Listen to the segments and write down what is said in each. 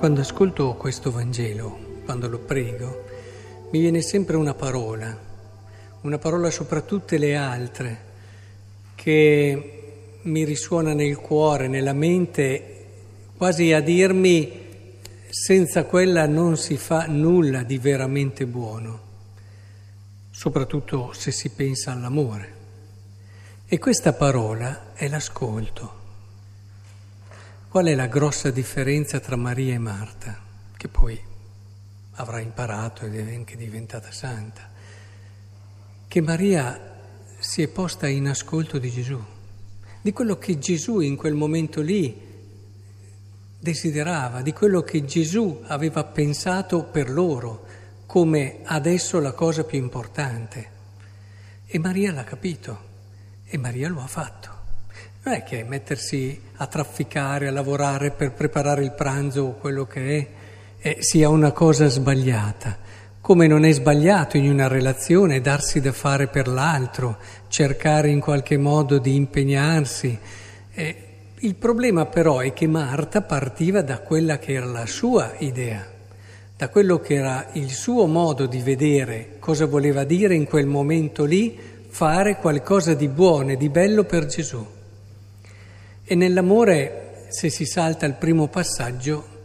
Quando ascolto questo Vangelo, quando lo prego, mi viene sempre una parola, una parola sopra tutte le altre, che mi risuona nel cuore, nella mente, quasi a dirmi senza quella non si fa nulla di veramente buono, soprattutto se si pensa all'amore. E questa parola è l'ascolto. Qual è la grossa differenza tra Maria e Marta, che poi avrà imparato ed è anche diventata santa? Che Maria si è posta in ascolto di Gesù, di quello che Gesù in quel momento lì desiderava, di quello che Gesù aveva pensato per loro come adesso la cosa più importante. E Maria l'ha capito e Maria lo ha fatto. Non è che mettersi a trafficare, a lavorare per preparare il pranzo o quello che è, eh, sia una cosa sbagliata. Come non è sbagliato in una relazione darsi da fare per l'altro, cercare in qualche modo di impegnarsi. Eh, il problema però è che Marta partiva da quella che era la sua idea, da quello che era il suo modo di vedere cosa voleva dire in quel momento lì fare qualcosa di buono e di bello per Gesù. E nell'amore, se si salta il primo passaggio,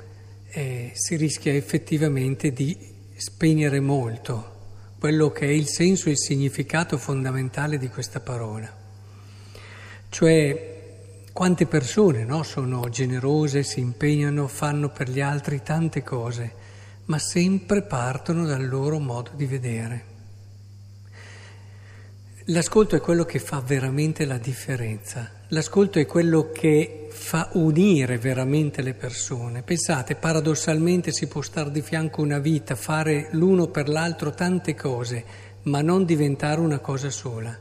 eh, si rischia effettivamente di spegnere molto quello che è il senso e il significato fondamentale di questa parola. Cioè, quante persone no, sono generose, si impegnano, fanno per gli altri tante cose, ma sempre partono dal loro modo di vedere. L'ascolto è quello che fa veramente la differenza, l'ascolto è quello che fa unire veramente le persone. Pensate, paradossalmente si può stare di fianco una vita, fare l'uno per l'altro tante cose, ma non diventare una cosa sola,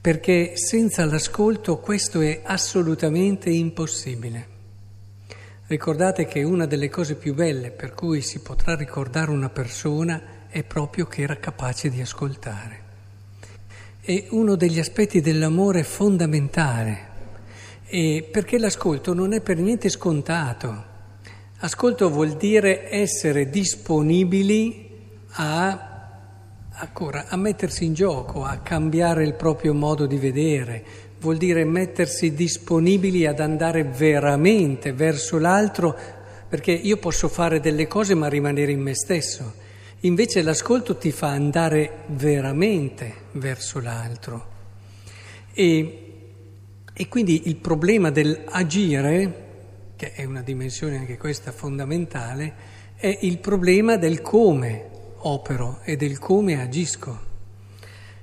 perché senza l'ascolto questo è assolutamente impossibile. Ricordate che una delle cose più belle per cui si potrà ricordare una persona è proprio che era capace di ascoltare è uno degli aspetti dell'amore fondamentale, perché l'ascolto non è per niente scontato. Ascolto vuol dire essere disponibili a, ancora, a mettersi in gioco, a cambiare il proprio modo di vedere, vuol dire mettersi disponibili ad andare veramente verso l'altro, perché io posso fare delle cose ma rimanere in me stesso. Invece l'ascolto ti fa andare veramente verso l'altro. E, e quindi il problema dell'agire, che è una dimensione anche questa fondamentale, è il problema del come opero e del come agisco.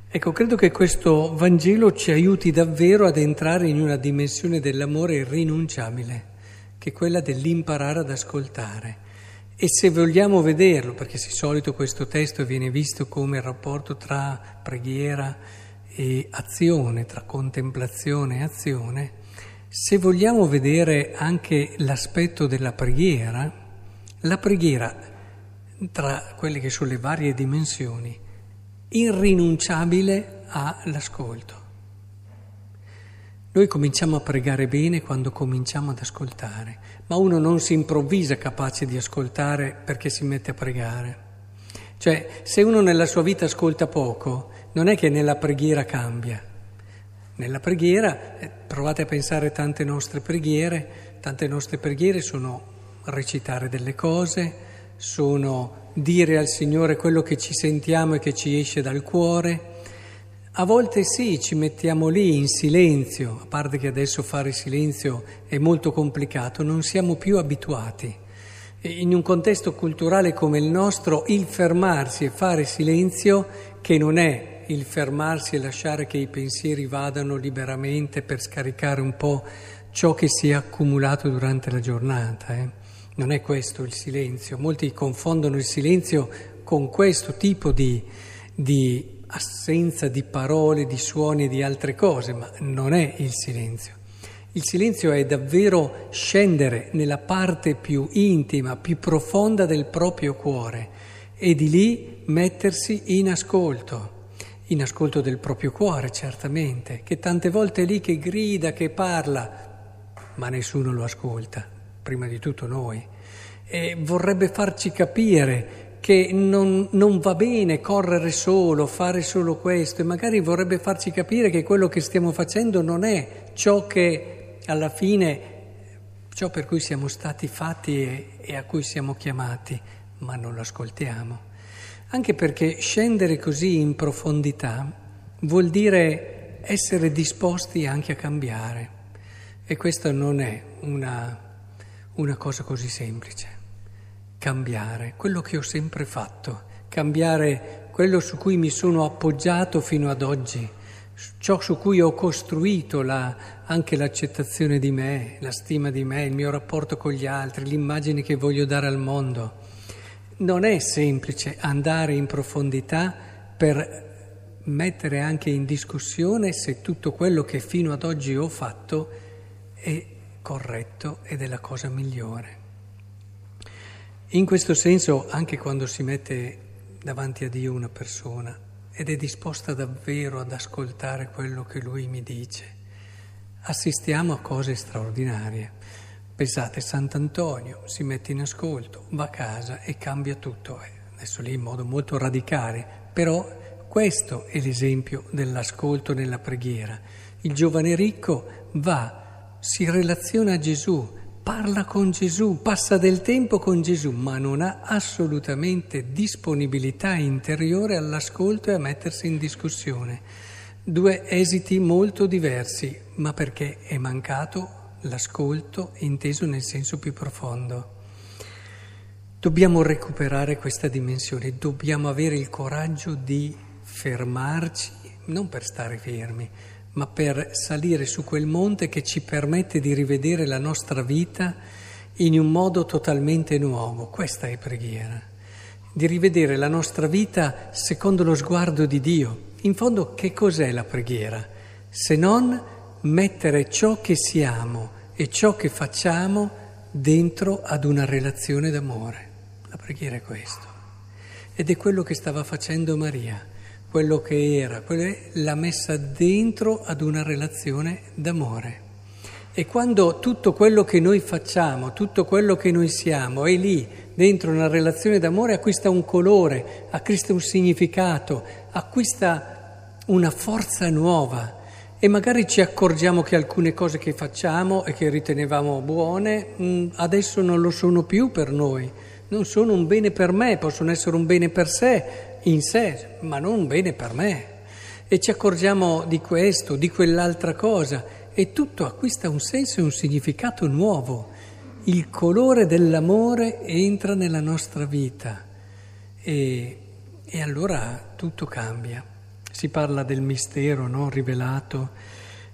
Ecco, credo che questo Vangelo ci aiuti davvero ad entrare in una dimensione dell'amore irrinunciabile, che è quella dell'imparare ad ascoltare. E se vogliamo vederlo, perché di solito questo testo viene visto come il rapporto tra preghiera e azione, tra contemplazione e azione, se vogliamo vedere anche l'aspetto della preghiera, la preghiera, tra quelle che sono le varie dimensioni, irrinunciabile all'ascolto. Noi cominciamo a pregare bene quando cominciamo ad ascoltare, ma uno non si improvvisa capace di ascoltare perché si mette a pregare. Cioè, se uno nella sua vita ascolta poco, non è che nella preghiera cambia. Nella preghiera, eh, provate a pensare tante nostre preghiere, tante nostre preghiere sono recitare delle cose, sono dire al Signore quello che ci sentiamo e che ci esce dal cuore, a volte sì, ci mettiamo lì in silenzio, a parte che adesso fare silenzio è molto complicato, non siamo più abituati. In un contesto culturale come il nostro, il fermarsi e fare silenzio, che non è il fermarsi e lasciare che i pensieri vadano liberamente per scaricare un po' ciò che si è accumulato durante la giornata. Eh. Non è questo il silenzio. Molti confondono il silenzio con questo tipo di, di assenza di parole, di suoni e di altre cose, ma non è il silenzio. Il silenzio è davvero scendere nella parte più intima, più profonda del proprio cuore e di lì mettersi in ascolto, in ascolto del proprio cuore certamente, che tante volte è lì che grida, che parla, ma nessuno lo ascolta, prima di tutto noi. e vorrebbe farci capire che non, non, va bene correre solo, fare solo questo e magari vorrebbe farci capire che quello che stiamo facendo non è ciò che alla fine, ciò per cui siamo stati fatti e, e a cui siamo chiamati, ma non lo ascoltiamo. Anche perché scendere così in profondità vuol dire essere disposti anche a cambiare e questa non è una, una cosa così semplice cambiare quello che ho sempre fatto, cambiare quello su cui mi sono appoggiato fino ad oggi, ciò su cui ho costruito la, anche l'accettazione di me, la stima di me, il mio rapporto con gli altri, l'immagine che voglio dare al mondo. Non è semplice andare in profondità per mettere anche in discussione se tutto quello che fino ad oggi ho fatto è corretto ed è la cosa migliore. In questo senso, anche quando si mette davanti a Dio una persona ed è disposta davvero ad ascoltare quello che Lui mi dice, assistiamo a cose straordinarie. Pensate, Sant'Antonio si mette in ascolto, va a casa e cambia tutto, eh, adesso lì in modo molto radicale, però questo è l'esempio dell'ascolto nella preghiera. Il giovane ricco va, si relaziona a Gesù, parla con Gesù, passa del tempo con Gesù, ma non ha assolutamente disponibilità interiore all'ascolto e a mettersi in discussione. Due esiti molto diversi, ma perché è mancato l'ascolto inteso nel senso più profondo. Dobbiamo recuperare questa dimensione, dobbiamo avere il coraggio di fermarci, non per stare fermi, ma per salire su quel monte che ci permette di rivedere la nostra vita in un modo totalmente nuovo. Questa è preghiera, di rivedere la nostra vita secondo lo sguardo di Dio. In fondo che cos'è la preghiera? Se non mettere ciò che siamo e ciò che facciamo dentro ad una relazione d'amore. La preghiera è questo. Ed è quello che stava facendo Maria quello che era, l'ha messa dentro ad una relazione d'amore. E quando tutto quello che noi facciamo, tutto quello che noi siamo è lì, dentro una relazione d'amore, acquista un colore, acquista un significato, acquista una forza nuova. E magari ci accorgiamo che alcune cose che facciamo e che ritenevamo buone, mm, adesso non lo sono più per noi, non sono un bene per me, possono essere un bene per sé, in sé, ma non bene per me. E ci accorgiamo di questo, di quell'altra cosa, e tutto acquista un senso e un significato nuovo. Il colore dell'amore entra nella nostra vita e, e allora tutto cambia. Si parla del mistero no? rivelato.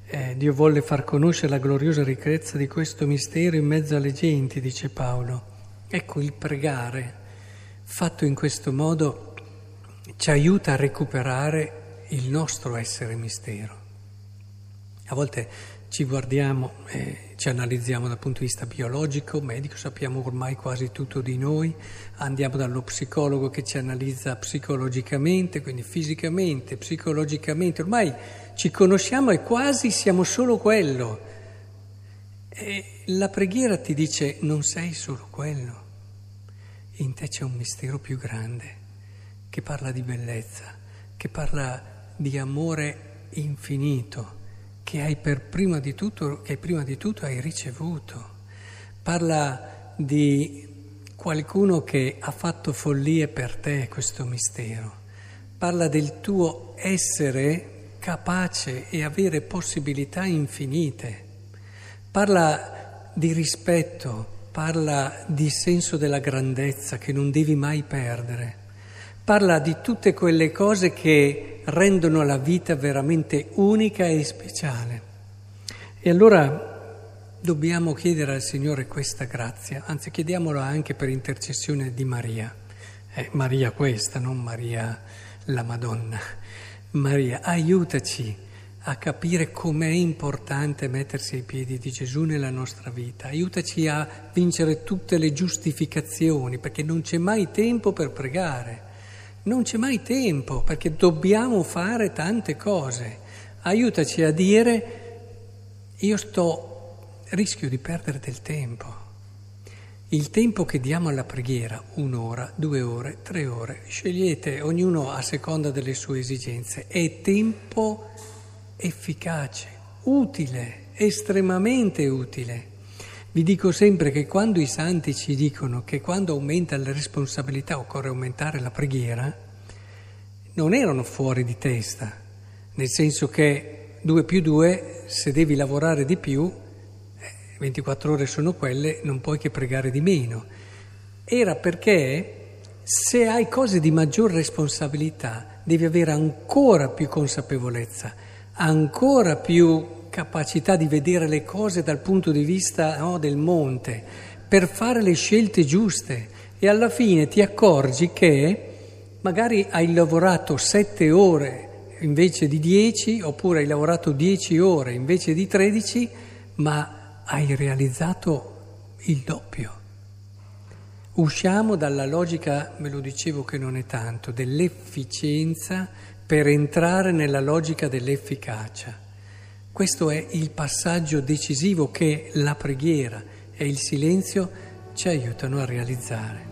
Eh, Dio volle far conoscere la gloriosa ricchezza di questo mistero in mezzo alle genti, dice Paolo. Ecco il pregare, fatto in questo modo, ci aiuta a recuperare il nostro essere mistero. A volte ci guardiamo, eh, ci analizziamo dal punto di vista biologico, medico, sappiamo ormai quasi tutto di noi, andiamo dallo psicologo che ci analizza psicologicamente, quindi fisicamente, psicologicamente, ormai ci conosciamo e quasi siamo solo quello. E la preghiera ti dice non sei solo quello, in te c'è un mistero più grande che parla di bellezza, che parla di amore infinito, che hai prima di tutto, che prima di tutto hai ricevuto. Parla di qualcuno che ha fatto follie per te questo mistero. Parla del tuo essere capace e avere possibilità infinite. Parla di rispetto, parla di senso della grandezza che non devi mai perdere parla di tutte quelle cose che rendono la vita veramente unica e speciale. E allora dobbiamo chiedere al Signore questa grazia, anzi chiediamola anche per intercessione di Maria. Eh, Maria questa, non Maria la Madonna. Maria, aiutaci a capire com'è importante mettersi ai piedi di Gesù nella nostra vita, aiutaci a vincere tutte le giustificazioni, perché non c'è mai tempo per pregare. Non c'è mai tempo perché dobbiamo fare tante cose. Aiutaci a dire io sto, rischio di perdere del tempo. Il tempo che diamo alla preghiera, un'ora, due ore, tre ore, scegliete ognuno a seconda delle sue esigenze, è tempo efficace, utile, estremamente utile. Vi dico sempre che quando i santi ci dicono che quando aumenta la responsabilità occorre aumentare la preghiera, non erano fuori di testa, nel senso che due più due, se devi lavorare di più, 24 ore sono quelle, non puoi che pregare di meno. Era perché se hai cose di maggior responsabilità devi avere ancora più consapevolezza, ancora più capacità di vedere le cose dal punto di vista no, del monte, per fare le scelte giuste e alla fine ti accorgi che magari hai lavorato sette ore invece di dieci, oppure hai lavorato dieci ore invece di tredici, ma hai realizzato il doppio. Usciamo dalla logica, ve lo dicevo che non è tanto, dell'efficienza per entrare nella logica dell'efficacia. Questo è il passaggio decisivo che la preghiera e il silenzio ci aiutano a realizzare.